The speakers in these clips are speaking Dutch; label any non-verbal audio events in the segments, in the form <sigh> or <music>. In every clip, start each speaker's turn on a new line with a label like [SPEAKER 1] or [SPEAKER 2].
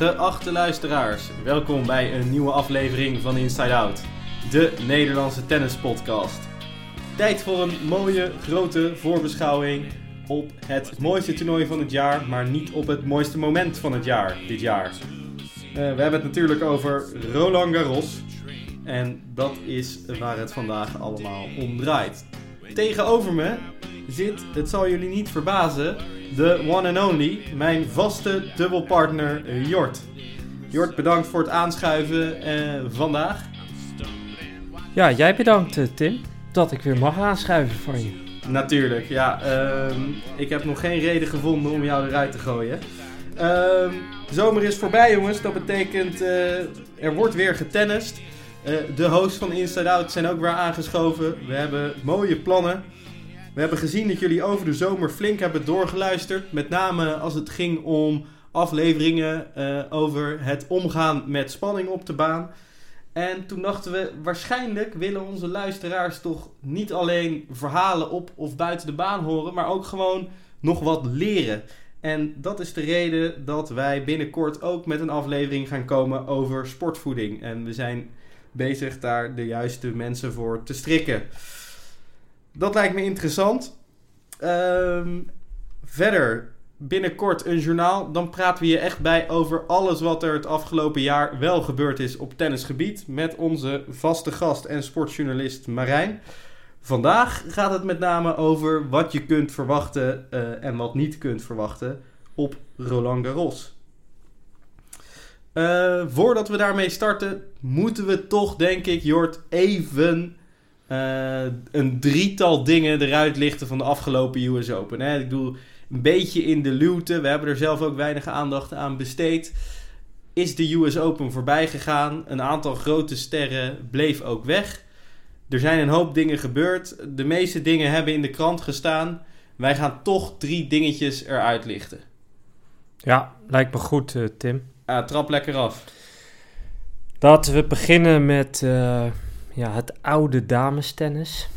[SPEAKER 1] Geachte luisteraars, welkom bij een nieuwe aflevering van Inside Out, de Nederlandse tennispodcast. Tijd voor een mooie, grote voorbeschouwing op het mooiste toernooi van het jaar, maar niet op het mooiste moment van het jaar, dit jaar. Uh, we hebben het natuurlijk over Roland Garros. En dat is waar het vandaag allemaal om draait. Tegenover me zit, het zal jullie niet verbazen, de one and only, mijn vaste dubbelpartner Jort. Jort, bedankt voor het aanschuiven uh, vandaag.
[SPEAKER 2] Ja, jij bedankt uh, Tim, dat ik weer mag aanschuiven voor je.
[SPEAKER 1] Natuurlijk, ja. Uh, ik heb nog geen reden gevonden om jou eruit te gooien. Ehm, zomer is voorbij jongens, dat betekent uh, er wordt weer getennist. de hosts van Inside Out zijn ook weer aangeschoven. We hebben mooie plannen. We hebben gezien dat jullie over de zomer flink hebben doorgeluisterd. Met name als het ging om afleveringen uh, over het omgaan met spanning op de baan. En toen dachten we, waarschijnlijk willen onze luisteraars toch niet alleen verhalen op of buiten de baan horen, maar ook gewoon nog wat leren. En dat is de reden dat wij binnenkort ook met een aflevering gaan komen over sportvoeding. En we zijn bezig daar de juiste mensen voor te strikken. Dat lijkt me interessant. Um, verder, binnenkort een journaal. Dan praten we je echt bij over alles wat er het afgelopen jaar wel gebeurd is op tennisgebied. Met onze vaste gast en sportjournalist Marijn. Vandaag gaat het met name over wat je kunt verwachten uh, en wat niet kunt verwachten op Roland Garros. Uh, voordat we daarmee starten, moeten we toch, denk ik, Jort, even uh, een drietal dingen eruit lichten van de afgelopen US Open. Hè? Ik bedoel, een beetje in de luwte. We hebben er zelf ook weinig aandacht aan besteed. Is de US Open voorbij gegaan? Een aantal grote sterren bleef ook weg. Er zijn een hoop dingen gebeurd. De meeste dingen hebben in de krant gestaan. Wij gaan toch drie dingetjes eruit lichten.
[SPEAKER 2] Ja, lijkt me goed, uh, Tim.
[SPEAKER 1] Trap lekker af.
[SPEAKER 2] Laten we beginnen met uh, ja, het oude damestennis.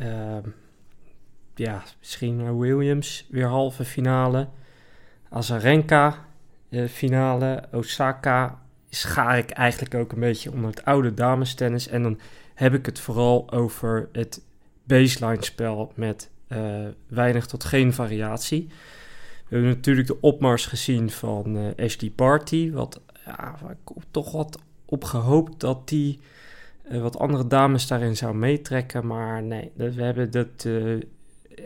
[SPEAKER 2] Uh, ja, misschien Williams weer halve finale. Azarenka uh, finale. Osaka schaar ik eigenlijk ook een beetje onder het oude damestennis. En dan heb ik het vooral over het baseline spel met uh, weinig tot geen variatie. We hebben natuurlijk de opmars gezien van uh, Ashley Barty. Wat ja, ik toch wat op gehoopt dat die wat andere dames daarin zou meetrekken. Maar nee, dat, we hebben dat uh,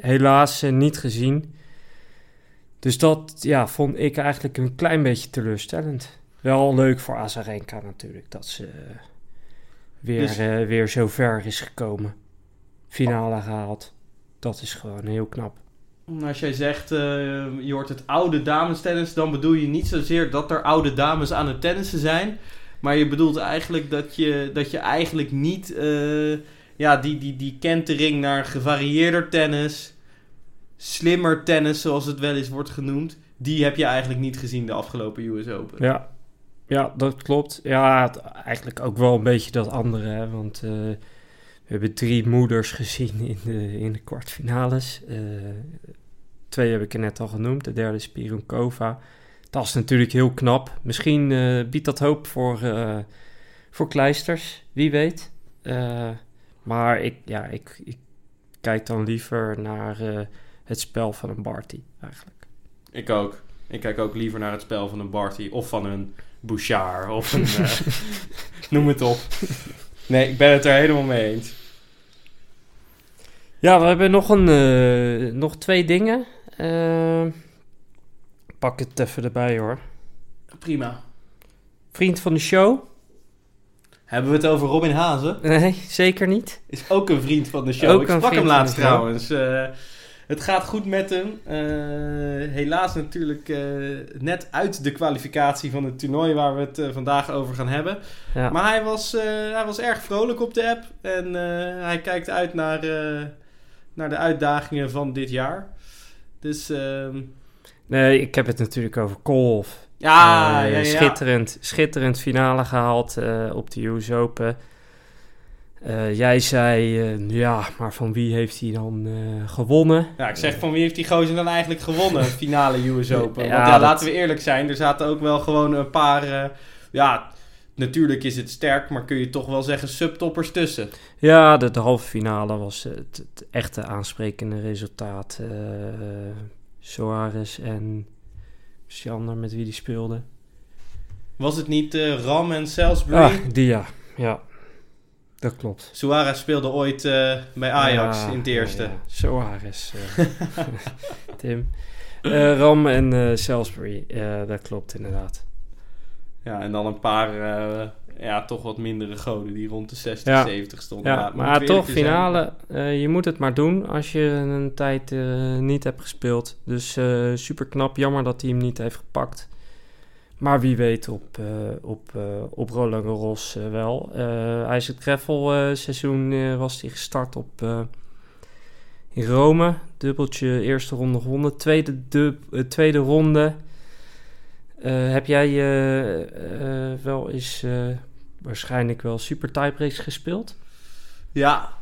[SPEAKER 2] helaas uh, niet gezien. Dus dat ja, vond ik eigenlijk een klein beetje teleurstellend. Wel leuk voor Azarenka natuurlijk, dat ze weer, dus... weer zo ver is gekomen. Finale gehaald. Dat is gewoon heel knap.
[SPEAKER 1] Als jij zegt, uh, je hoort het oude damestennis, dan bedoel je niet zozeer dat er oude dames aan het tennissen zijn. Maar je bedoelt eigenlijk dat je, dat je eigenlijk niet uh, ja, die, die, die kentering naar gevarieerder tennis, slimmer tennis, zoals het wel eens wordt genoemd, die heb je eigenlijk niet gezien de afgelopen US Open.
[SPEAKER 2] Ja, ja dat klopt. Ja, eigenlijk ook wel een beetje dat andere, want uh, we hebben drie moeders gezien in de, in de kwartfinales. Uh, twee heb ik er net al genoemd, de derde is Pironkova. Dat is natuurlijk heel knap. Misschien uh, biedt dat hoop voor, uh, voor kleisters, wie weet. Uh, maar ik, ja, ik, ik, kijk dan liever naar het spel van een Barty eigenlijk.
[SPEAKER 1] Ik ook. Ik kijk ook liever naar het spel van een Barty of van een Bouchard of een... <laughs> noem het op. Nee, ik ben het er helemaal mee eens.
[SPEAKER 2] Ja, we hebben nog, een, nog twee dingen. Uh, pak het even erbij hoor.
[SPEAKER 1] Prima.
[SPEAKER 2] Vriend van de show.
[SPEAKER 1] Hebben we het over Robin Hazen?
[SPEAKER 2] Nee, zeker niet.
[SPEAKER 1] Is ook een vriend van de show. Ook Ik sprak hem laatst trouwens. Uh, het gaat goed met hem. Uh, helaas natuurlijk uh, net uit de kwalificatie van het toernooi waar we het vandaag over gaan hebben. Ja. Maar hij was, hij was erg vrolijk op de app. En hij kijkt uit naar, naar de uitdagingen van dit jaar. Dus ehm,
[SPEAKER 2] Nee, ik heb het natuurlijk over Kolf.
[SPEAKER 1] Ja, uh, ja, ja,
[SPEAKER 2] Schitterend, schitterend finale gehaald uh, op de US Open. Eh, jij zei, eh, ja, maar van wie heeft hij dan eh, gewonnen?
[SPEAKER 1] Ja, ik zeg van wie heeft die gozer dan eigenlijk gewonnen? Finale US <laughs> Open.
[SPEAKER 2] Ja,
[SPEAKER 1] Want ja,
[SPEAKER 2] dat-
[SPEAKER 1] laten we eerlijk zijn. Er zaten ook wel gewoon een paar... eh, ja, natuurlijk is het sterk, maar kun je toch wel zeggen subtoppers tussen.
[SPEAKER 2] Ja, de, de halve finale was het, het echte aansprekende resultaat. Soares en Sjander met wie die speelde.
[SPEAKER 1] Was het niet eh, Ram en Salisbury?
[SPEAKER 2] Ah, die ja. Ja, dat klopt.
[SPEAKER 1] Suarez speelde ooit eh, bij Ajax
[SPEAKER 2] Ja,
[SPEAKER 1] in het eerste.
[SPEAKER 2] ja, ja. Soares, eh, <laughs> Tim. Eh, Ram en eh, Salisbury, eh, dat klopt inderdaad.
[SPEAKER 1] Ja, en dan een paar, eh, ja, toch wat mindere goden die rond de 60,
[SPEAKER 2] Ja.
[SPEAKER 1] 70 stonden.
[SPEAKER 2] Ja, maar
[SPEAKER 1] eerlijk
[SPEAKER 2] toch, finale. eh, je moet het maar doen als je een tijd eh, niet hebt gespeeld. Dus eh, super knap. Jammer dat hij hem niet heeft gepakt. Maar wie weet op, op, op Roland Garros wel. Hij is het gravel seizoen was hij gestart op in Rome. Dubbeltje eerste ronde gewonnen. Tweede, dub, tweede ronde. Eh, heb jij eh, eh, wel eens waarschijnlijk wel super tiebreaks gespeeld?
[SPEAKER 1] Ja,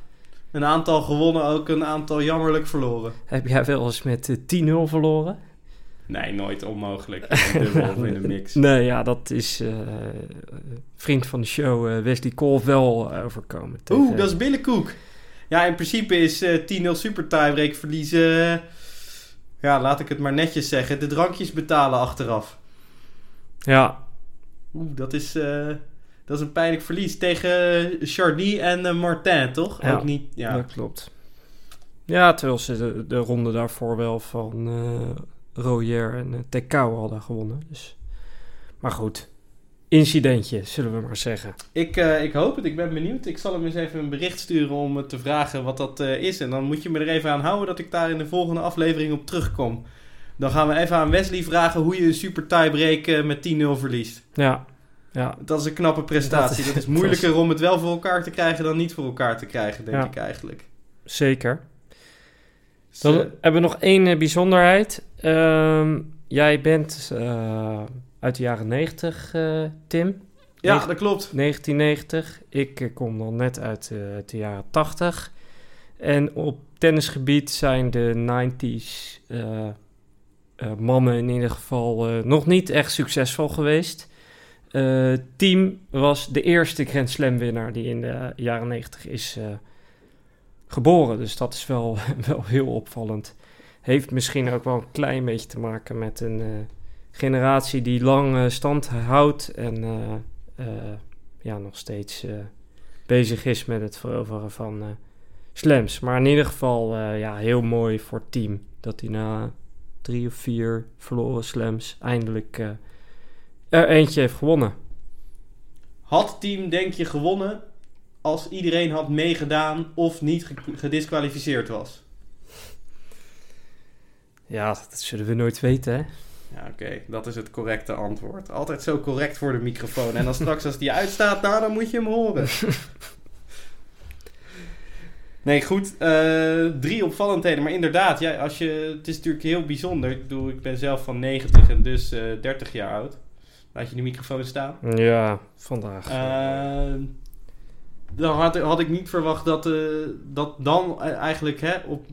[SPEAKER 1] een aantal gewonnen, ook een aantal jammerlijk verloren.
[SPEAKER 2] Heb jij wel eens met eh, 10-0 verloren?
[SPEAKER 1] Nee, nooit onmogelijk. Dubbel in een mix. <laughs>
[SPEAKER 2] Nee, ja, dat is vriend van de show Wesley Kolf wel overkomen.
[SPEAKER 1] Oeh,
[SPEAKER 2] Tegen-
[SPEAKER 1] dat is billenkoek. Ja, in principe is eh 10-0 super tiebreak verliezen... ja, laat ik het maar netjes zeggen. De drankjes betalen achteraf.
[SPEAKER 2] Ja,
[SPEAKER 1] Oeh, dat is, eh, dat is een pijnlijk verlies. Tegen Chardy en eh, Martin, toch?
[SPEAKER 2] Ja.
[SPEAKER 1] Ook niet, ja.
[SPEAKER 2] dat klopt. Ja, terwijl ze de, de ronde daarvoor wel van eh Royer en uh, Tekau hadden gewonnen. Dus. Maar goed, incidentje, zullen we maar zeggen.
[SPEAKER 1] Ik, eh, ik hoop het, ik ben benieuwd. Ik zal hem eens even een bericht sturen om te vragen wat dat eh, is. En dan moet je me er even aan houden dat ik daar in de volgende aflevering op terugkom. Dan gaan we even aan Wesley vragen hoe je een super tiebreak eh, met 10-0 verliest.
[SPEAKER 2] Ja, ja,
[SPEAKER 1] Dat is een knappe prestatie. Dat is, moeilijker <laughs> om het wel voor elkaar te krijgen dan niet voor elkaar te krijgen, denk
[SPEAKER 2] Ja.
[SPEAKER 1] ik eigenlijk.
[SPEAKER 2] zeker.
[SPEAKER 1] Dus,
[SPEAKER 2] Dan
[SPEAKER 1] eh,
[SPEAKER 2] hebben we nog één eh, bijzonderheid. Ehm, jij bent uit de jaren 90, eh, Tim.
[SPEAKER 1] ja, dat klopt.
[SPEAKER 2] 1990. Ik kom dan net uit, de jaren 80. En op tennisgebied zijn de 90s eh, eh, mannen in ieder geval eh, nog niet echt succesvol geweest. Eh team was de eerste Grand Slam winnaar die in de jaren 90 is eh, geboren. Dus dat is wel, <laughs> wel heel opvallend. Heeft misschien ook wel een klein beetje te maken met een eh, generatie die lang eh, stand houdt en eh, eh, ja, nog steeds eh, bezig is met het veroveren van eh, slams. Maar in ieder geval eh, ja, heel mooi voor team dat hij na drie of vier verloren slams eindelijk eh, er eentje heeft gewonnen.
[SPEAKER 1] Had team, denk je, gewonnen als iedereen had meegedaan of niet ge- gedisqualificeerd was?
[SPEAKER 2] Ja, dat zullen we nooit weten, hè?
[SPEAKER 1] Ja, oké, dat is het correcte antwoord. Altijd zo correct voor de microfoon. En dan straks als die uitstaat, nou, dan moet je hem horen. <laughs> Nee, goed. eh, drie opvallendheden. Maar inderdaad, ja, als je, het is natuurlijk heel bijzonder. Ik bedoel, ik ben zelf van 90 en dus eh 30 jaar oud. Laat je de microfoon staan.
[SPEAKER 2] Ja, vandaag.
[SPEAKER 1] Eh, dan had, had ik niet verwacht dat, dat dan eigenlijk hè, op,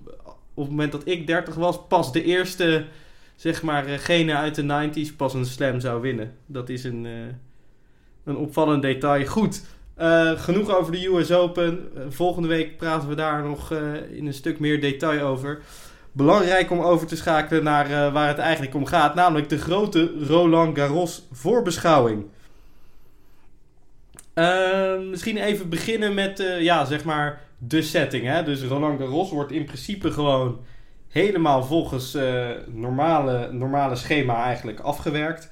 [SPEAKER 1] op het moment dat ik 30 was, pas de eerste, zeg maar, gene uit de 90s pas een slam zou winnen. Dat is een, een opvallend detail. Goed, eh, genoeg over de US Open. Eh, volgende week praten we daar nog eh, in een stuk meer detail over. Belangrijk om over te schakelen naar waar het eigenlijk om gaat, namelijk de grote Roland Garros voorbeschouwing. Misschien even beginnen met, ja, zeg maar, de setting. Hè? Dus Roland Garros wordt in principe gewoon helemaal volgens normale, normale schema eigenlijk afgewerkt.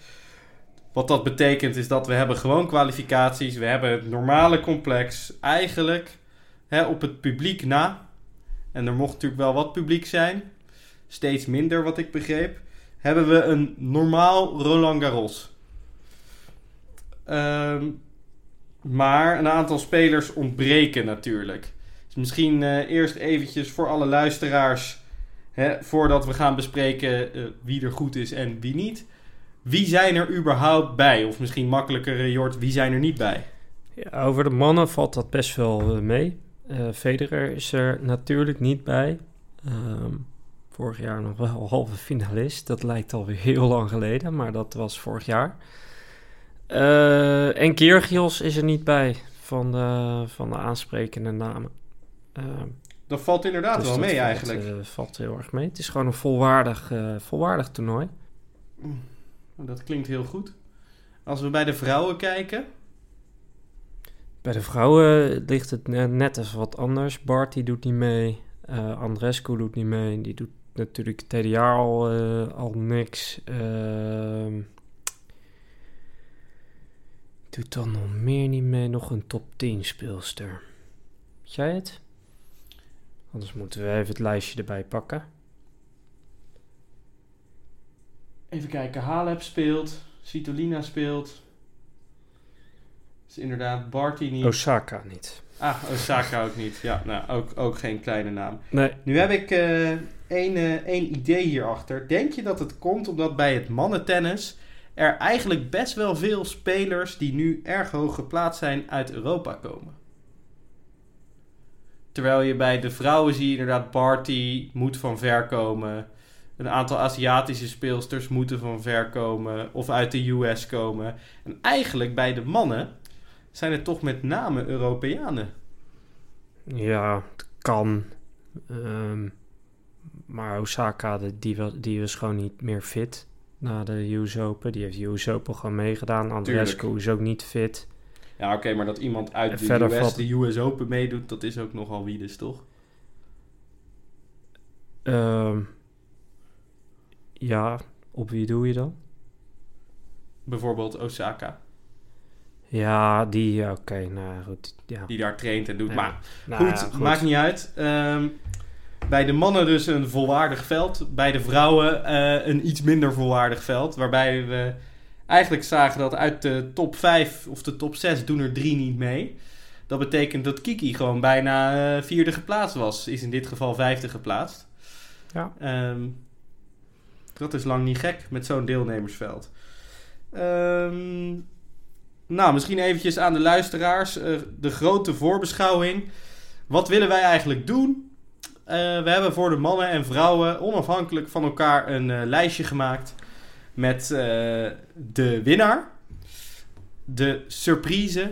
[SPEAKER 1] Wat dat betekent is dat we hebben gewoon kwalificaties. We hebben het normale complex eigenlijk hè, op het publiek na. En er mocht natuurlijk wel wat publiek zijn. Steeds minder wat ik begreep. Hebben we een normaal Roland Garros. Ehm maar een aantal spelers ontbreken natuurlijk. Dus misschien eh, eerst eventjes voor alle luisteraars, hè, voordat we gaan bespreken eh, wie er goed is en wie niet. Wie zijn er überhaupt bij? Of misschien makkelijker, eh, Jort, wie zijn er niet bij?
[SPEAKER 2] Ja, over de mannen valt dat best wel eh, mee. Eh Federer is er natuurlijk niet bij. Ehm, vorig jaar nog wel halve finalist. Dat lijkt alweer heel lang geleden, maar dat was vorig jaar. En Kyrgios is er niet bij van de, van de aansprekende namen. Ehm,
[SPEAKER 1] Dat valt inderdaad
[SPEAKER 2] dus
[SPEAKER 1] wel
[SPEAKER 2] dat
[SPEAKER 1] mee
[SPEAKER 2] valt,
[SPEAKER 1] eigenlijk.
[SPEAKER 2] eh, valt heel erg mee. Het is gewoon een volwaardig, volwaardig toernooi.
[SPEAKER 1] Dat klinkt heel goed. Als we bij de vrouwen kijken.
[SPEAKER 2] Bij de vrouwen ligt het ne- net even wat anders. Bart die doet niet mee. Eh, Andrescu doet niet mee. Die doet natuurlijk het al, eh, al niks. Ehm doet dan nog meer niet mee. Nog een top 10 speelster. Jij het? Anders moeten we even het lijstje erbij pakken.
[SPEAKER 1] Even kijken, Halep speelt. Svitolina speelt. Is inderdaad Barty niet.
[SPEAKER 2] Osaka niet.
[SPEAKER 1] Ah, Osaka ook niet. Ja, nou, ook, ook geen kleine naam.
[SPEAKER 2] Nee.
[SPEAKER 1] Nu heb ik eh, één, eh, één idee hierachter. Denk je dat het komt omdat bij het mannentennis er eigenlijk best wel veel spelers die nu erg hoog geplaatst zijn uit Europa komen? Terwijl je bij de vrouwen zie je inderdaad Barty moet van ver komen. Een aantal Aziatische speelsters moeten van ver komen of uit de US komen. En eigenlijk bij de mannen zijn het toch met name Europeanen.
[SPEAKER 2] Ja, het kan. Ehm, maar Osaka, die, was, die was gewoon niet meer fit na de US Open. Die heeft de US Open gewoon meegedaan. Andrescu is ook niet fit.
[SPEAKER 1] Ja, oké, maar dat iemand uit
[SPEAKER 2] En
[SPEAKER 1] de
[SPEAKER 2] verder
[SPEAKER 1] US,
[SPEAKER 2] valt-
[SPEAKER 1] de US Open meedoet, dat is ook nogal wie dus, toch?
[SPEAKER 2] Ehm, ja, op wie doe je dan?
[SPEAKER 1] Bijvoorbeeld Osaka,
[SPEAKER 2] Ja, die, oké, nou goed. Ja.
[SPEAKER 1] die daar traint en doet.
[SPEAKER 2] Ja.
[SPEAKER 1] Maar
[SPEAKER 2] Nou
[SPEAKER 1] goed,
[SPEAKER 2] ja,
[SPEAKER 1] maakt niet uit. Ehm, bij de mannen dus een volwaardig veld. Bij de vrouwen eh, een iets minder volwaardig veld. Waarbij we eigenlijk zagen dat uit de top 5 of de top 6 doen er drie niet mee. Dat betekent dat Kiki gewoon bijna eh, vierde geplaatst was. Is in dit geval vijfde geplaatst.
[SPEAKER 2] Ja.
[SPEAKER 1] Ehm, dat is lang niet gek met zo'n deelnemersveld. Ehm, nou, misschien eventjes aan de luisteraars. eh, de grote voorbeschouwing. Wat willen wij eigenlijk doen? Eh, we hebben voor de mannen en vrouwen onafhankelijk van elkaar een eh, lijstje gemaakt. Met de winnaar, de surprise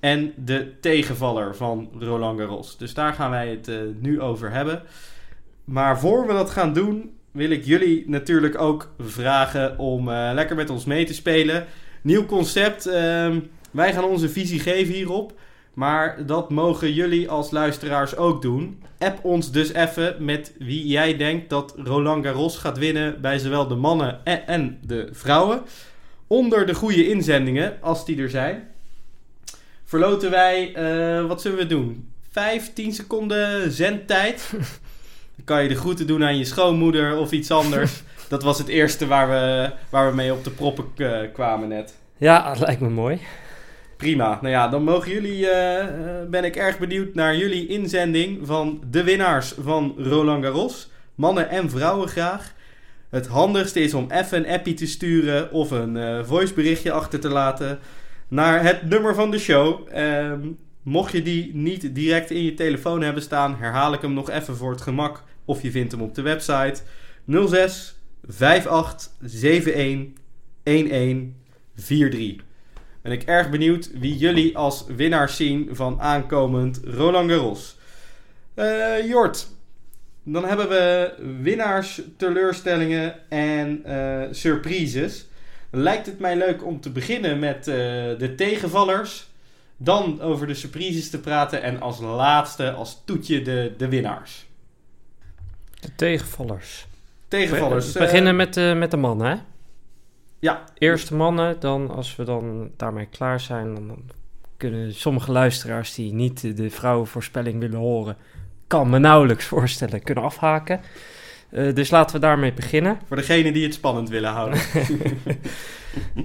[SPEAKER 1] en de tegenvaller van Roland Garros. Dus daar gaan wij het nu over hebben. Maar voor we dat gaan doen, wil ik jullie natuurlijk ook vragen om eh, lekker met ons mee te spelen. Nieuw concept. ehm, wij gaan onze visie geven hierop. Maar dat mogen jullie als luisteraars ook doen. App ons dus even met wie jij denkt dat Roland Garros gaat winnen bij zowel de mannen en, en de vrouwen. Onder de goede inzendingen, als die er zijn. Verloten wij, eh, wat zullen we doen? 5, 10 seconden zendtijd. <laughs> Dan kan je de groeten doen aan je schoonmoeder of iets anders. <laughs> Dat was het eerste waar we, waar we mee op de proppen eh, kwamen net.
[SPEAKER 2] ja, dat lijkt me mooi.
[SPEAKER 1] Prima. Nou ja, dan mogen jullie, eh, eh, ben ik erg benieuwd naar jullie inzending van de winnaars van Roland Garros. Mannen en vrouwen graag. Het handigste is om even een appie te sturen of een eh, voiceberichtje achter te laten naar het nummer van de show. Ehm, mocht je die niet direct in je telefoon hebben staan, herhaal ik hem nog even voor het gemak. Of je vindt hem op de website 06 58 71 1143 ben ik erg benieuwd wie jullie als winnaars zien van aankomend Roland Garros. Eh, Jort, dan hebben we winnaars, teleurstellingen en eh, surprises. Lijkt het mij leuk om te beginnen met eh, de tegenvallers. Dan over de surprises te praten. En als laatste, als toetje, de, de winnaars.
[SPEAKER 2] De tegenvallers.
[SPEAKER 1] Tegenvallers.
[SPEAKER 2] We
[SPEAKER 1] eh,
[SPEAKER 2] beginnen met, de met de mannen, hè?
[SPEAKER 1] Ja.
[SPEAKER 2] Eerst de mannen, dan als we dan daarmee klaar zijn, dan, kunnen sommige luisteraars die niet de, vrouwenvoorspelling willen horen, kan me nauwelijks voorstellen, kunnen afhaken. Eh, dus laten we daarmee beginnen.
[SPEAKER 1] Voor degenen die het spannend willen houden. <laughs> <laughs>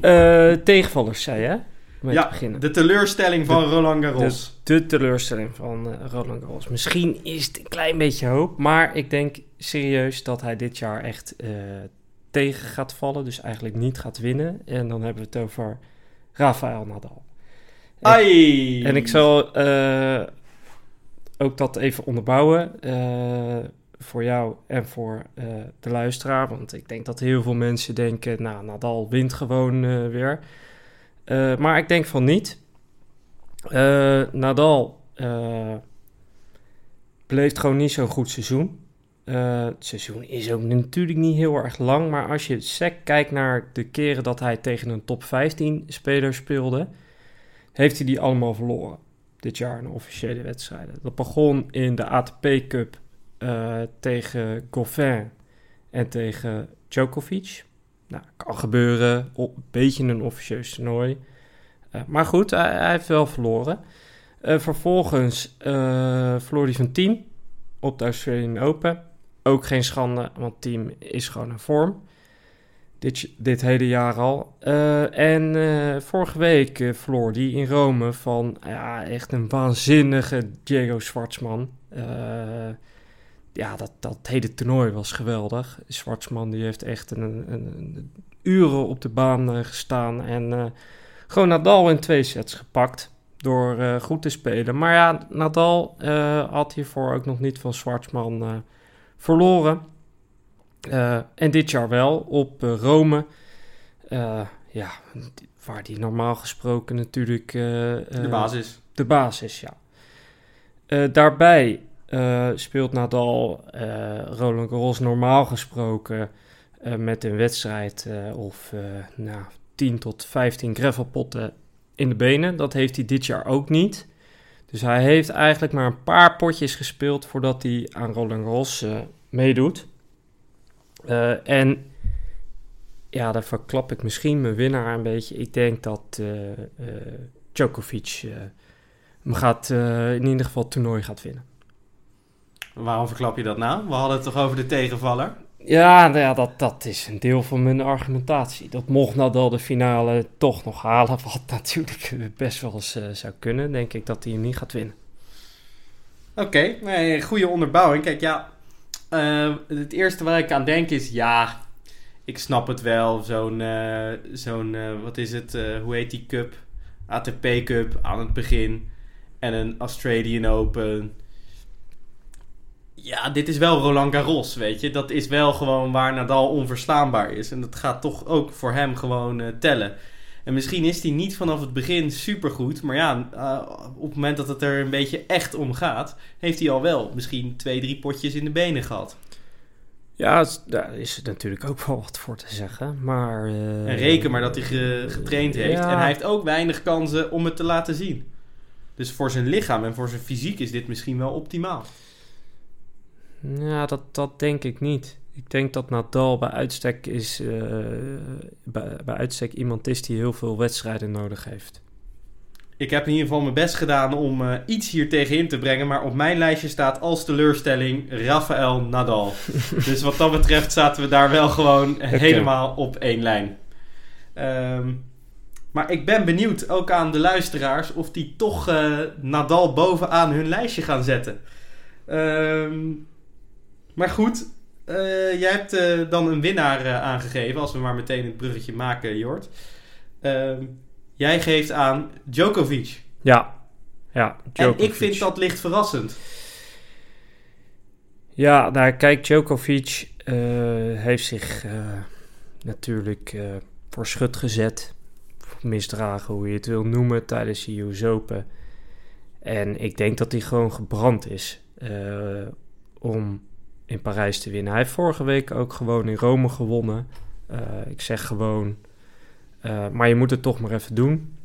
[SPEAKER 2] Eh, tegenvallers, zei je, mee
[SPEAKER 1] Ja,
[SPEAKER 2] te beginnen.
[SPEAKER 1] de teleurstelling van Roland Garros.
[SPEAKER 2] De teleurstelling van eh, Roland Garros. Misschien is het een klein beetje hoop, maar ik denk serieus dat hij dit jaar echt eh, tegen gaat vallen. Dus eigenlijk niet gaat winnen. En dan hebben we het over Rafael Nadal.
[SPEAKER 1] Ai!
[SPEAKER 2] En ik zal uh, ook dat even onderbouwen voor jou en voor uh, de luisteraar. Want ik denk dat heel veel mensen denken, nou, Nadal wint gewoon weer. Maar ik denk van niet. Nadal beleeft gewoon niet zo'n goed seizoen. het seizoen is ook natuurlijk niet heel erg lang. Maar als je sec kijkt naar de keren dat hij tegen een top 15 speler speelde heeft hij die allemaal verloren. Dit jaar in officiële wedstrijden. Dat begon in de ATP Cup uh, tegen Goffin en tegen Djokovic. Nou, kan gebeuren. Een beetje een officieus toernooi. Uh, maar goed, hij, hij, heeft wel verloren. Uh, vervolgens verloor hij van team op de Australian Open. Ook geen schande, want team is gewoon een vorm dit, dit hele jaar al. Uh, en uh, vorige week uh, verloor die in Rome van ja, echt een waanzinnige Diego Schwartzman. Ja, dat, dat hele toernooi was geweldig. Schwartzman die heeft echt een, een, een uren op de baan gestaan. En gewoon Nadal in twee sets gepakt door goed te spelen. Maar ja, Nadal had hiervoor ook nog niet van Schwartzman verloren. En dit jaar wel op Rome. Ja, waar die normaal gesproken natuurlijk...
[SPEAKER 1] de basis.
[SPEAKER 2] De basis, ja. daarbij speelt Nadal Roland Garros normaal gesproken met een wedstrijd of nou, 10 tot 15 gravelpotten in de benen. Dat heeft hij dit jaar ook niet. Dus hij heeft eigenlijk maar een paar potjes gespeeld voordat hij aan Roland Garros meedoet. En ja, daar verklap ik misschien mijn winnaar een beetje. Ik denk dat uh, uh, Djokovic hem gaat, in ieder geval het toernooi gaat winnen.
[SPEAKER 1] Waarom verklap je dat nou? We hadden het toch over de tegenvaller?
[SPEAKER 2] Ja, nou ja dat, dat is een deel van mijn argumentatie. Dat mocht Nadal de finale toch nog halen, <laughs> wat natuurlijk best wel eens zou kunnen, denk ik dat hij hem niet gaat winnen.
[SPEAKER 1] Oké, okay, goede onderbouwing. Kijk, ja, uh, het eerste waar ik aan denk is, ja, ik snap het wel. Zo'n, uh, zo'n wat is het, hoe heet die cup? ATP Cup aan het begin. En een Australian Open. Ja, dit is wel Roland Garros, weet je. Dat is wel gewoon waar Nadal onverslaanbaar is. En dat gaat toch ook voor hem gewoon tellen. En misschien is hij niet vanaf het begin supergoed. Maar ja, uh, op het moment dat het er een beetje echt om gaat, heeft hij al wel misschien twee, drie potjes in de benen gehad.
[SPEAKER 2] Ja, daar is natuurlijk ook wel wat voor te zeggen. Maar, uh,
[SPEAKER 1] en reken maar dat hij getraind heeft. En hij heeft ook weinig kansen om het te laten zien. Dus voor zijn lichaam en voor zijn fysiek is dit misschien wel optimaal.
[SPEAKER 2] Ja, dat, dat denk ik niet. Ik denk dat Nadal bij uitstek, is, uh, bij, bij uitstek iemand is die heel veel wedstrijden nodig heeft.
[SPEAKER 1] Ik heb in ieder geval mijn best gedaan om uh, iets hier tegenin te brengen. Maar op mijn lijstje staat als teleurstelling Rafael Nadal. <laughs> dus wat dat betreft zaten we daar wel gewoon okay. helemaal op één lijn. Um, maar ik ben benieuwd, ook aan de luisteraars, of die toch uh, Nadal bovenaan hun lijstje gaan zetten. Um, maar goed, uh, jij hebt uh, dan een winnaar uh, aangegeven, als we maar meteen het bruggetje maken, Jort. Ehm, jij geeft aan Djokovic.
[SPEAKER 2] Ja, ja
[SPEAKER 1] Djokovic. En ik vind dat licht verrassend.
[SPEAKER 2] Ja, nou kijk, Djokovic heeft zich natuurlijk voor schut gezet. Misdragen, hoe je het wil noemen, tijdens de US Open. En ik denk dat hij gewoon gebrand is om in Parijs te winnen. Hij heeft vorige week ook gewoon in Rome gewonnen. Uh, ik zeg gewoon, uh, maar je moet het toch maar even doen.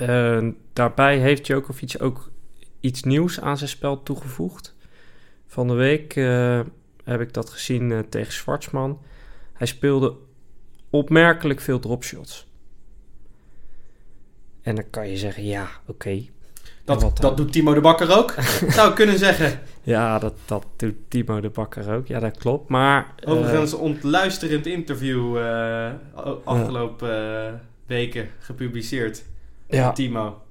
[SPEAKER 2] Uh, daarbij heeft Djokovic ook iets nieuws aan zijn spel toegevoegd. Van de week heb ik dat gezien tegen Schwartzman. Hij speelde opmerkelijk veel dropshots. En dan kan je zeggen, ja, oké.
[SPEAKER 1] Dat, dat doet Timo de Bakker ook, <laughs> zou ik kunnen zeggen.
[SPEAKER 2] Ja, dat, dat doet Timo de Bakker ook. Ja, dat klopt. Maar,
[SPEAKER 1] Overigens, uh, ontluisterend interview uh, afgelopen uh, weken gepubliceerd. Ja. Timo.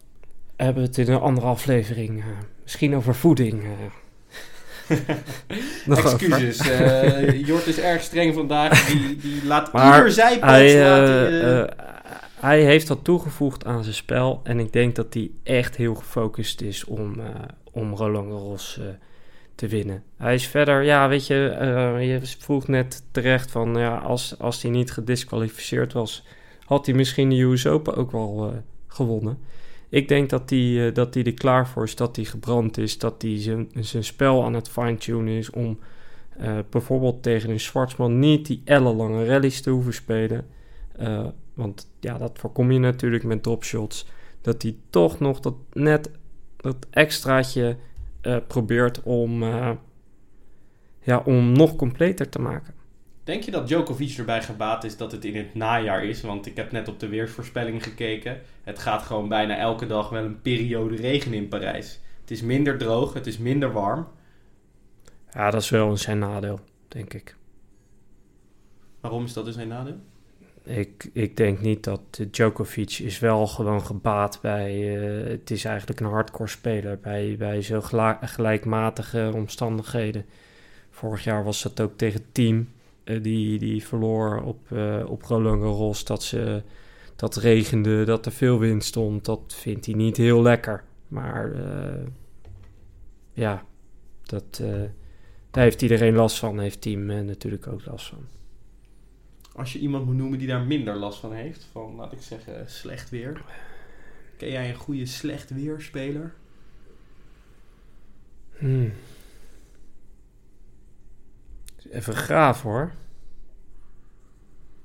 [SPEAKER 2] Hebben we het in een andere aflevering misschien over voeding. <laughs>
[SPEAKER 1] Excuses. <laughs> Jort is erg streng vandaag. Die, die laat maar ieder zijpad. Hij,
[SPEAKER 2] hij heeft dat toegevoegd aan zijn spel. En ik denk dat hij echt heel gefocust is om, uh, om Roland Garros uh, te winnen. Hij is verder, ja, weet je, uh, je vroeg net terecht van, ja, als, als hij niet gedisqualificeerd was, had hij misschien de US Open ook wel gewonnen. Ik denk dat hij, dat er klaar voor is, dat hij gebrand is, dat hij zijn, zijn spel aan het fine-tunen is om bijvoorbeeld tegen een Schwarzman niet die ellenlange rallies te hoeven spelen. Want ja, dat voorkom je natuurlijk met dropshots. Dat hij toch nog dat net dat extraatje uh, probeert om, uh, ja, om nog completer te maken.
[SPEAKER 1] Denk je dat Djokovic erbij gebaat is dat het in het najaar is? Want ik heb net op de weersvoorspelling gekeken. Het gaat gewoon bijna elke dag wel een periode regen in Parijs. Het is minder droog, het is minder warm.
[SPEAKER 2] Ja, dat is wel een zijn nadeel, denk ik.
[SPEAKER 1] Waarom is dat dus zijn nadeel?
[SPEAKER 2] Ik, ik denk niet dat Djokovic is wel gewoon gebaat bij... Uh, het is eigenlijk een hardcore speler bij, bij zo gelijkmatige omstandigheden. Vorig jaar was dat ook tegen Team. Uh, die, die verloor op, uh, op Roland. Dat, ze, dat regende, dat er veel wind stond. Dat vindt hij niet heel lekker. Maar ja, dat, daar heeft iedereen last van. Heeft Team natuurlijk ook last van
[SPEAKER 1] als je iemand moet noemen die daar minder last van heeft, van laat ik zeggen slecht weer. Ken jij een goede slecht weerspeler?
[SPEAKER 2] Hmm. Even graaf hoor.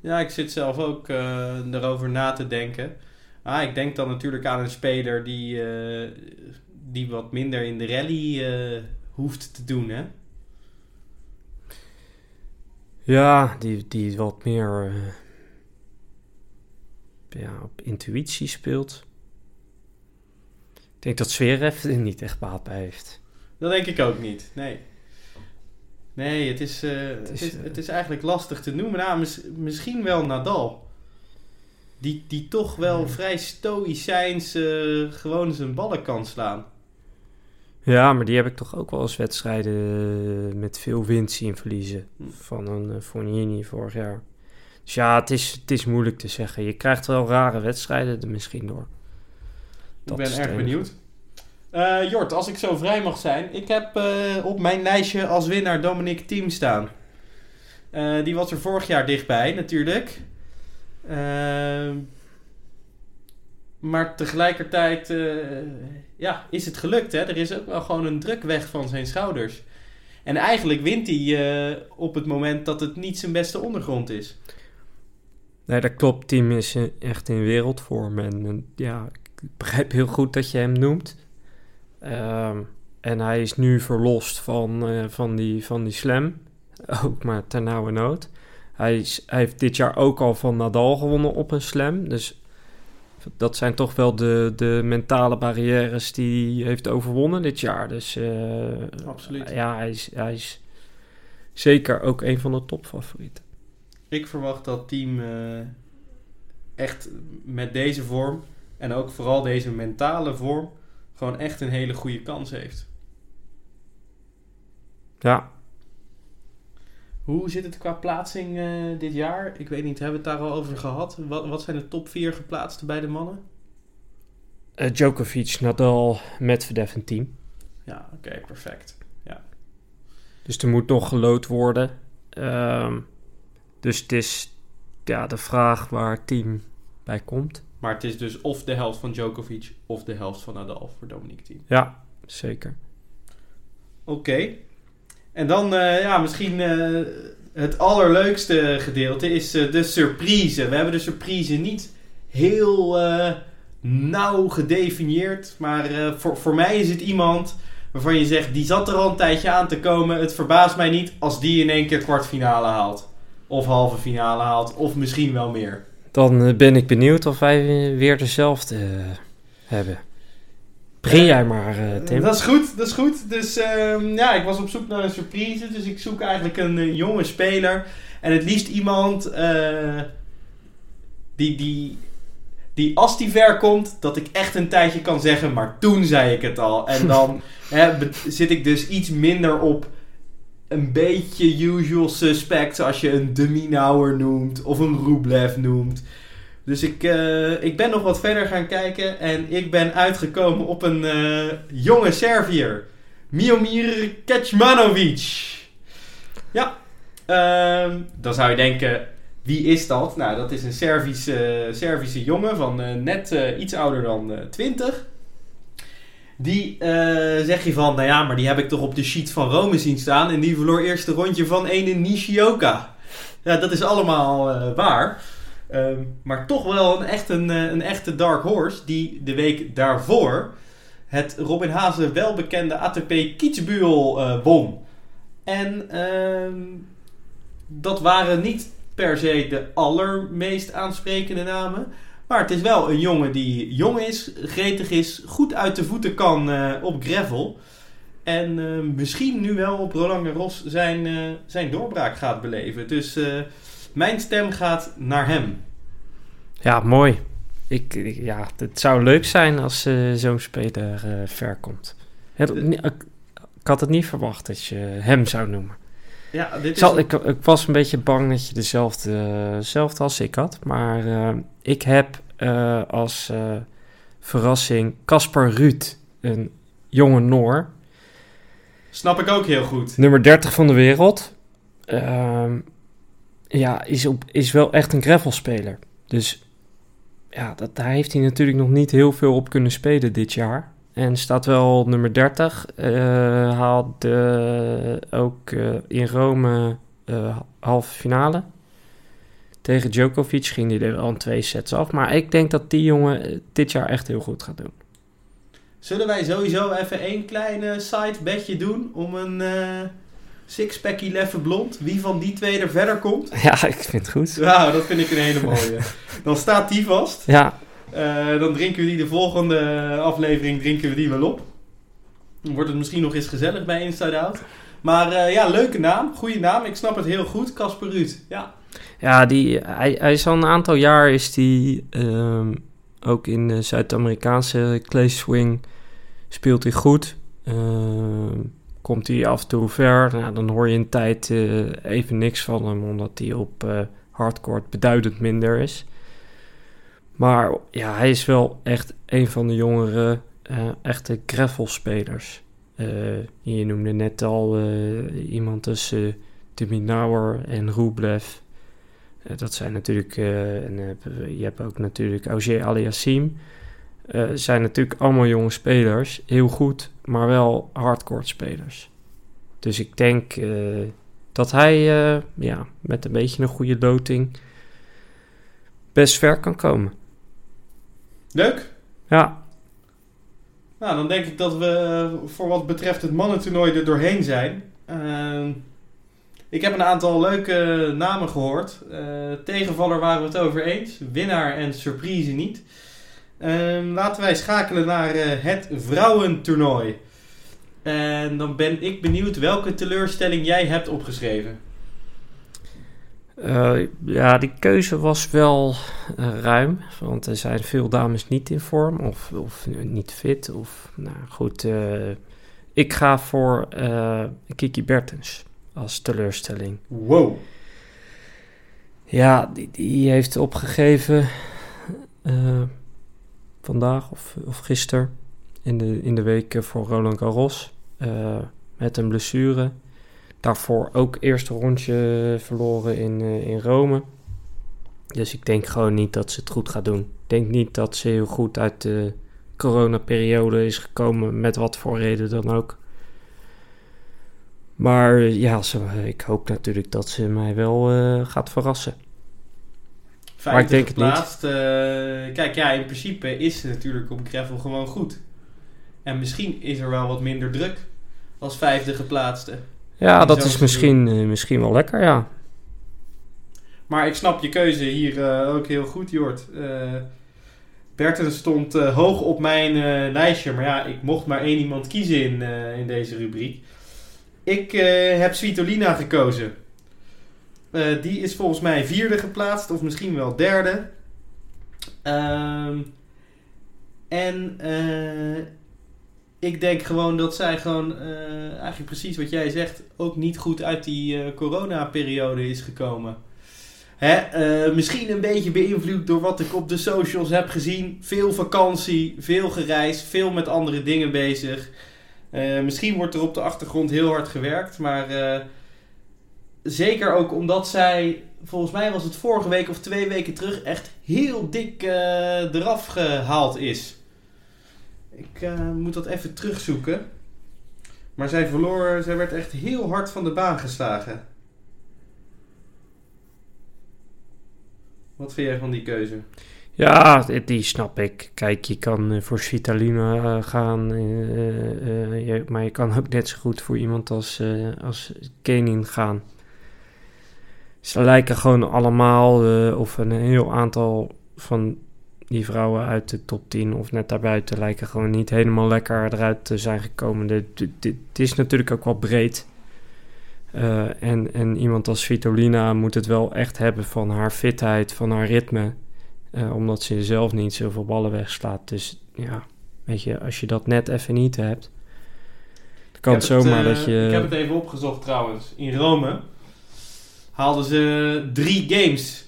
[SPEAKER 1] Ja, ik zit zelf ook uh, erover na te denken. Ah, ik denk dan natuurlijk aan een speler die, uh, die wat minder in de rally uh, hoeft te doen, hè?
[SPEAKER 2] Ja, die, die wat meer uh, ja, op intuïtie speelt. Ik denk dat Zverev er niet echt baat bij heeft.
[SPEAKER 1] Dat denk ik ook niet, nee. Nee, het is, uh, het, is, het, is, het, is, eigenlijk lastig te noemen. Nou, mis, misschien wel Nadal. Die, die toch wel vrij stoïcijns gewoon zijn ballen kan slaan.
[SPEAKER 2] Ja, maar die heb ik toch ook wel eens wedstrijden met veel wind zien verliezen. Van een uh, Fognini vorig jaar. Dus ja, het is, het is moeilijk te zeggen. Je krijgt wel rare wedstrijden er misschien door.
[SPEAKER 1] Dat ik ben erg benieuwd. Uh, Jort, als ik zo vrij mag zijn. Ik heb uh, op mijn lijstje als winnaar Dominic Thiem staan. Uh, die was er vorig jaar dichtbij natuurlijk. Maar tegelijkertijd ja, is het gelukt. Hè? Er is ook wel gewoon een druk weg van zijn schouders. En eigenlijk wint hij uh, op het moment dat het niet zijn beste ondergrond is.
[SPEAKER 2] Nee, dat klopt. Team is echt in wereldvorm. En, en ja, ik begrijp heel goed dat je hem noemt. Um, en hij is nu verlost van, van, die, van die slam. <laughs> Ook maar ter nauwe nood. Hij, hij heeft dit jaar ook al van Nadal gewonnen op een slam. Dus dat zijn toch wel de, de mentale barrières die hij heeft overwonnen dit jaar. Dus uh,
[SPEAKER 1] Absoluut.
[SPEAKER 2] ja, hij is, hij is zeker ook een van de topfavorieten.
[SPEAKER 1] Ik verwacht dat team uh, echt met deze vorm en ook vooral deze mentale vorm gewoon echt een hele goede kans heeft.
[SPEAKER 2] Ja,
[SPEAKER 1] hoe zit het qua plaatsing uh, dit jaar? Ik weet niet, hebben we het daar al over gehad? Wat, wat zijn de top 4 geplaatste bij de mannen?
[SPEAKER 2] Uh, Djokovic, Nadal, Medvedev en team.
[SPEAKER 1] Ja, oké, okay, perfect. Ja.
[SPEAKER 2] Dus er moet nog gelood worden. Um, dus het is ja, de vraag waar het team bij komt.
[SPEAKER 1] Maar het is dus of de helft van Djokovic of de helft van Nadal voor Dominic Team.
[SPEAKER 2] Ja, zeker.
[SPEAKER 1] Oké. Okay. En dan uh, ja, misschien uh, het allerleukste gedeelte is uh, de surprise. We hebben de surprise niet heel nauw gedefinieerd. Maar voor, voor mij is het iemand waarvan je zegt, die zat er al een tijdje aan te komen. Het verbaast mij niet als die in één keer kwartfinale haalt. Of halve finale haalt. Of misschien wel meer.
[SPEAKER 2] Dan ben ik benieuwd of wij weer dezelfde hebben. Begin jij maar, uh, Tim.
[SPEAKER 1] Dat is goed, dat is goed. Dus uh, ja, ik was op zoek naar een surprise. Dus ik zoek eigenlijk een uh, jonge speler. En het liefst iemand uh, die, die, die als die ver komt, dat ik echt een tijdje kan zeggen. Maar toen zei ik het al. En dan <laughs> hè, zit ik dus iets minder op een beetje usual suspects. Als je een Deminauer noemt of een Rublev noemt. Dus ik, eh, ik ben nog wat verder gaan kijken en ik ben uitgekomen op een eh, jonge Serviër. Miomir Kecmanovic. Ja, ehm, dan zou je denken, wie is dat? Nou, dat is een Servische, Servische jongen van eh, net iets ouder dan eh 20. Die zeg je van, nou ja, maar die heb ik toch op de sheet van Rome zien staan. En die verloor eerst een rondje van ene Nishioka. Ja, dat is allemaal waar. Ehm, maar toch wel een, echt een, eh, een echte dark horse die de week daarvoor het Robin Haase welbekende ATP Kitzbühel eh won. En ehm, dat waren niet per se de allermeest aansprekende namen. Maar het is wel een jongen die jong is, gretig is, goed uit de voeten kan eh, op gravel. En misschien nu wel op Roland Garros zijn, zijn doorbraak gaat beleven. Dus mijn stem gaat naar hem.
[SPEAKER 2] Ja, mooi. Ik, ik- ja, het zou leuk zijn als eh, zo'n speler eh, ver komt. Het- ik, had het niet verwacht dat je hem zou noemen.
[SPEAKER 1] Ja, dit
[SPEAKER 2] Ik,
[SPEAKER 1] is
[SPEAKER 2] zal, ik, ik was een beetje bang dat je dezelfde, dezelfde als ik had. Maar eh, ik heb als verrassing Caspar Ruud, een jonge Noor.
[SPEAKER 1] Snap ik ook heel goed.
[SPEAKER 2] Nummer 30 van de wereld. Ehm, ja, is, op, is wel echt een gravelspeler. Dus ja, dat, daar heeft hij natuurlijk nog niet heel veel op kunnen spelen dit jaar. En staat wel nummer 30. Eh haalde ook eh, in Rome eh halve finale. Tegen Djokovic ging hij er al in twee sets af. Maar ik denk dat die jongen eh, dit jaar echt heel goed gaat doen.
[SPEAKER 1] Zullen wij sowieso even één kleine side bedje doen om een sixpackie leffe blond? Wie van die twee er verder komt?
[SPEAKER 2] Ja, <laughs> ik vind het goed.
[SPEAKER 1] Nou, dat vind ik een hele mooie. <laughs> Dan staat die vast.
[SPEAKER 2] Ja,
[SPEAKER 1] Eh, dan drinken we die de volgende aflevering drinken we die wel op. Dan wordt het misschien nog eens gezellig bij Inside Out. Maar eh, ja, leuke naam. Goede naam. Ik snap het heel goed. Casper Ruud. Ja.
[SPEAKER 2] Ja, die, hij, hij is al een aantal jaar is die ehm, ook in de Zuid-Amerikaanse clay swing speelt hij goed. Ehm, komt hij af en toe ver. Nou, dan hoor je een tijd eh, even niks van hem, omdat hij op eh hardcourt beduidend minder is. Maar ja, hij is wel echt een van de jongere eh, echte gravelspelers. Je noemde net al iemand tussen de Minauer en Rublev. Dat zijn natuurlijk, en, je hebt ook natuurlijk Auger Aliassim. Eh zijn natuurlijk allemaal jonge spelers. Heel goed, maar wel hardcore spelers. Dus ik denk eh, dat hij eh, ja, met een beetje een goede loting best ver kan komen.
[SPEAKER 1] Leuk.
[SPEAKER 2] Ja,
[SPEAKER 1] Nou, dan denk ik dat we voor wat betreft het mannentoernooi er doorheen zijn. Ehm, ik heb een aantal leuke namen gehoord. Eh, tegenvaller waren we het over eens. Winnaar en surprise niet. Ehm, laten wij schakelen naar eh, het vrouwentoernooi. En dan ben ik benieuwd welke teleurstelling jij hebt opgeschreven.
[SPEAKER 2] Eh, ja, die keuze was wel eh, ruim. Want er zijn veel dames niet in vorm of, of niet fit. Of, nou goed, ik ga voor Kiki Bertens als teleurstelling.
[SPEAKER 1] Wow.
[SPEAKER 2] Ja, die, die heeft opgegeven vandaag of, of gisteren in de, in de week eh, voor Roland Garros eh, met een blessure. Daarvoor ook eerste rondje verloren in, eh, in Rome. Dus ik denk gewoon niet dat ze het goed gaat doen. Ik denk niet dat ze heel goed uit de coronaperiode is gekomen, met wat voor reden dan ook. Maar ja, ik hoop natuurlijk dat ze mij wel gaat verrassen. Maar ik denk het niet.
[SPEAKER 1] Eh, kijk, ja, in principe is ze natuurlijk op gravel gewoon goed. En misschien is er wel wat minder druk als vijfde geplaatste.
[SPEAKER 2] Ja, dat is misschien, eh, misschien wel lekker, ja.
[SPEAKER 1] Maar ik snap je keuze hier eh, ook heel goed, Jort. Berten stond hoog op mijn lijstje. Maar ja, ik mocht maar één iemand kiezen in, in deze rubriek. Ik heb Svitolina gekozen. Eh, die is volgens mij vierde geplaatst. Of misschien wel derde. Ehm, en eh, ik denk gewoon dat zij gewoon... eh, eigenlijk precies wat jij zegt... ook niet goed uit die corona-periode is gekomen. Hè, misschien een beetje beïnvloed door wat ik op de socials heb gezien. Veel vakantie, veel gereisd, veel met andere dingen bezig. Misschien wordt er op de achtergrond heel hard gewerkt, maar zeker ook omdat zij, volgens mij was het vorige week of twee weken terug, echt heel dik eh, eraf gehaald is. Ik eh, moet dat even terugzoeken. Maar zij verloor, zij werd echt heel hard van de baan geslagen. Wat vind jij van die keuze?
[SPEAKER 2] Ja, die- snap ik. Kijk, je kan eh, voor Vitalina eh, gaan, maar je kan ook net zo goed voor iemand als, als Kenin gaan. Ze lijken gewoon allemaal, eh, of een heel aantal van die vrouwen uit de top 10 of net daarbuiten, lijken gewoon niet helemaal lekker eruit te zijn gekomen. Het is natuurlijk ook wel breed. Eh, en, en iemand als Vitolina moet het wel echt hebben van haar fitheid, van haar ritme. Eh, omdat ze zelf niet zoveel ballen wegslaat. Dus ja, weet je, als je dat net even niet hebt, kan het zomaar dat je...
[SPEAKER 1] Ik heb het even opgezocht trouwens. In Rome haalden ze drie games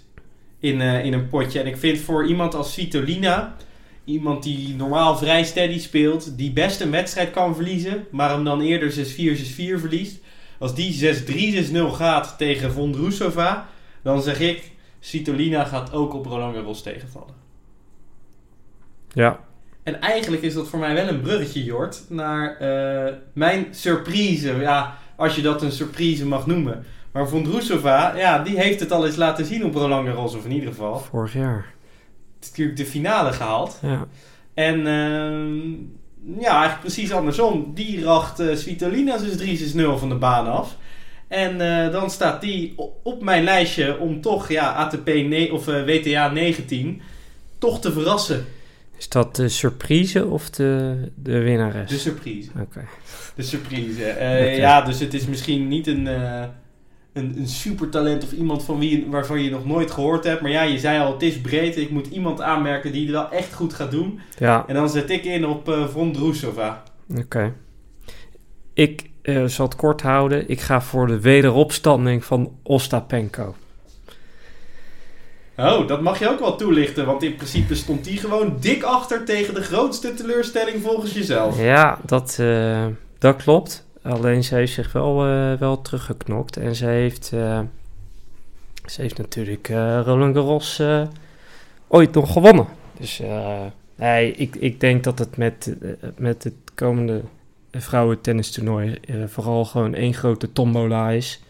[SPEAKER 1] in, eh, in een potje. En ik vind voor iemand als Vitolina, iemand die normaal vrij steady speelt, die best een wedstrijd kan verliezen, maar hem dan eerder 6-4, 6-4 verliest. Als die 6-3, 6-0 gaat tegen Vondrousova, dan zeg ik, Svitolina gaat ook op Roland Garros tegenvallen.
[SPEAKER 2] Ja,
[SPEAKER 1] En eigenlijk is dat voor mij wel een bruggetje, Jort, naar eh, mijn surprise. Ja, als je dat een surprise mag noemen. Maar Vondrousova, ja, die heeft het al eens laten zien op Roland Garros, of in ieder geval.
[SPEAKER 2] vorig jaar.
[SPEAKER 1] Natuurlijk de finale gehaald.
[SPEAKER 2] Ja,
[SPEAKER 1] En ehm, ja, eigenlijk precies andersom. Die racht eh Svitolina 6-3, 6-0 van de baan af. En eh, dan staat die op mijn lijstje om toch, ja, ATP of eh, WTA 19, toch te verrassen.
[SPEAKER 2] is dat de surprise of de, de winnares?
[SPEAKER 1] De surprise.
[SPEAKER 2] Oké.
[SPEAKER 1] De surprise. Ja, dus het is misschien niet een, een, een supertalent of iemand van wie, waarvan je nog nooit gehoord hebt. Maar ja, je zei al, het is breed. Ik moet iemand aanmerken die het wel echt goed gaat doen.
[SPEAKER 2] Ja,
[SPEAKER 1] En dan zet ik in op eh Vondrousova.
[SPEAKER 2] oké. Ik eh, zal het kort houden. Ik ga voor de wederopstanding van Ostapenko.
[SPEAKER 1] Oh, dat mag je ook wel toelichten. Want in principe stond die gewoon dik achter tegen de grootste teleurstelling volgens jezelf.
[SPEAKER 2] Ja, dat, eh, dat klopt. Alleen ze heeft zich wel, eh, wel teruggeknokt. En ze heeft, eh, ze heeft natuurlijk eh, Roland Garros ooit nog gewonnen. Dus nee, ik, ik denk dat het met, met het komende vrouwentennistoernooi eh vooral gewoon één grote tombola is.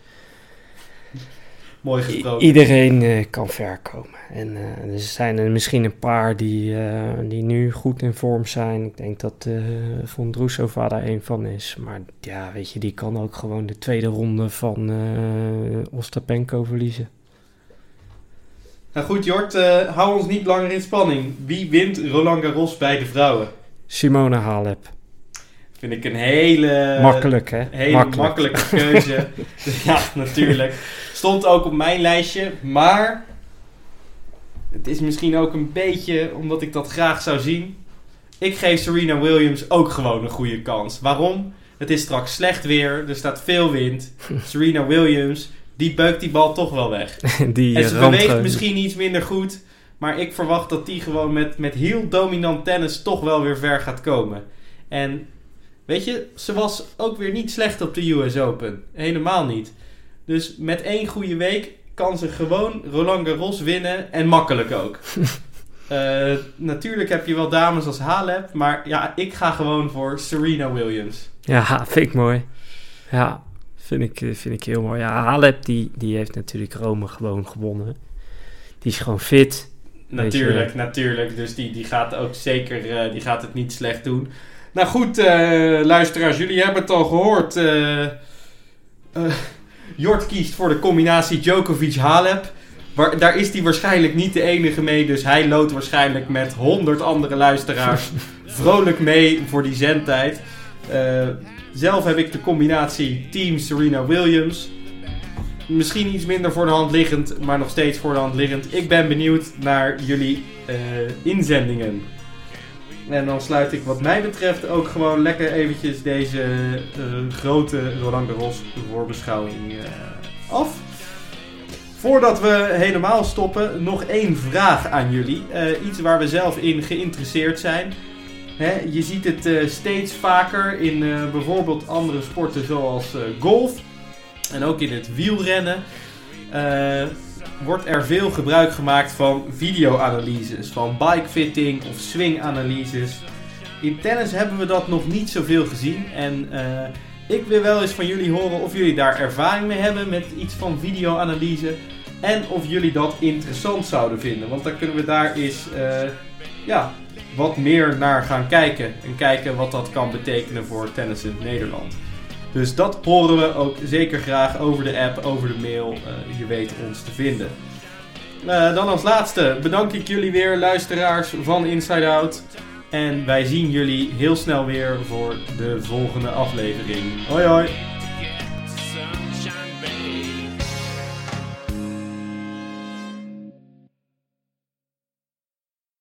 [SPEAKER 1] Mooi gesproken.
[SPEAKER 2] iedereen eh, kan ver komen. En eh, er zijn er misschien een paar die, eh, die nu goed in vorm zijn. Ik denk dat Von Droesova daar een van is. Maar ja, weet je, die kan ook gewoon de tweede ronde van Ostapenko verliezen.
[SPEAKER 1] Nou goed, Jort, hou ons niet langer in spanning. Wie wint Roland Garros bij de vrouwen?
[SPEAKER 2] Simone Halep.
[SPEAKER 1] Vind ik een hele...
[SPEAKER 2] Makkelijk, hè?
[SPEAKER 1] Hele makkelijke keuze. <laughs> <laughs> ja, natuurlijk. Stond ook op mijn lijstje, maar het is misschien ook een beetje omdat ik dat graag zou zien. Ik geef Serena Williams ook gewoon een goede kans. Waarom? Het is straks slecht weer, er staat veel wind. <laughs> Serena Williams, die beukt die bal toch wel weg.
[SPEAKER 2] die
[SPEAKER 1] En ze
[SPEAKER 2] eh,
[SPEAKER 1] beweegt
[SPEAKER 2] rand-
[SPEAKER 1] misschien iets minder goed. Maar ik verwacht dat die gewoon met, met heel dominant tennis toch wel weer ver gaat komen. En weet je, ze was ook weer niet slecht op de US Open. Helemaal niet. Dus met één goede week kan ze gewoon Roland Garros winnen. En makkelijk ook. <laughs> Eh, natuurlijk heb je wel dames als Halep. Maar ja, ik ga gewoon voor Serena Williams.
[SPEAKER 2] Ja, vind ik mooi. Ja, vind ik, eh, vind ik heel mooi. Ja, Halep die, die heeft natuurlijk Rome gewoon gewonnen. Die is gewoon fit.
[SPEAKER 1] Natuurlijk, natuurlijk. Dus die, die gaat ook zeker eh, die gaat het niet slecht doen. Nou goed, eh, luisteraars, jullie hebben het al gehoord. eh eh, Jort kiest voor de combinatie Djokovic-Halep. Waar- Daar is hij waarschijnlijk niet de enige mee. Dus hij loopt waarschijnlijk met honderd andere luisteraars <laughs> vrolijk mee voor die zendtijd. Zelf heb ik de combinatie Team Serena Williams. Misschien iets minder voor de hand liggend, maar nog steeds voor de hand liggend. Ik ben benieuwd naar jullie inzendingen. En dan sluit ik wat mij betreft ook gewoon lekker eventjes deze eh, grote Roland Garros voorbeschouwing eh, af. Voordat we helemaal stoppen, nog één vraag aan jullie. Eh, iets waar we zelf in geïnteresseerd zijn. Je ziet het steeds vaker in bijvoorbeeld andere sporten zoals golf. En ook in het wielrennen. Wordt er veel gebruik gemaakt van videoanalyses. Van bikefitting of swinganalyses. In tennis hebben we dat nog niet zoveel gezien. En eh, ik wil wel eens van jullie horen of jullie daar ervaring mee hebben met iets van videoanalyse. En of jullie dat interessant zouden vinden. Want dan kunnen we daar eens eh, ja, wat meer naar gaan kijken. En kijken wat dat kan betekenen voor tennis in Nederland. Dus dat horen we ook zeker graag over de app, over de mail. Eh, je weet ons te vinden. Eh, dan als laatste bedank ik jullie weer, luisteraars van Inside Out. En wij zien jullie heel snel weer voor de volgende aflevering. Hoi hoi!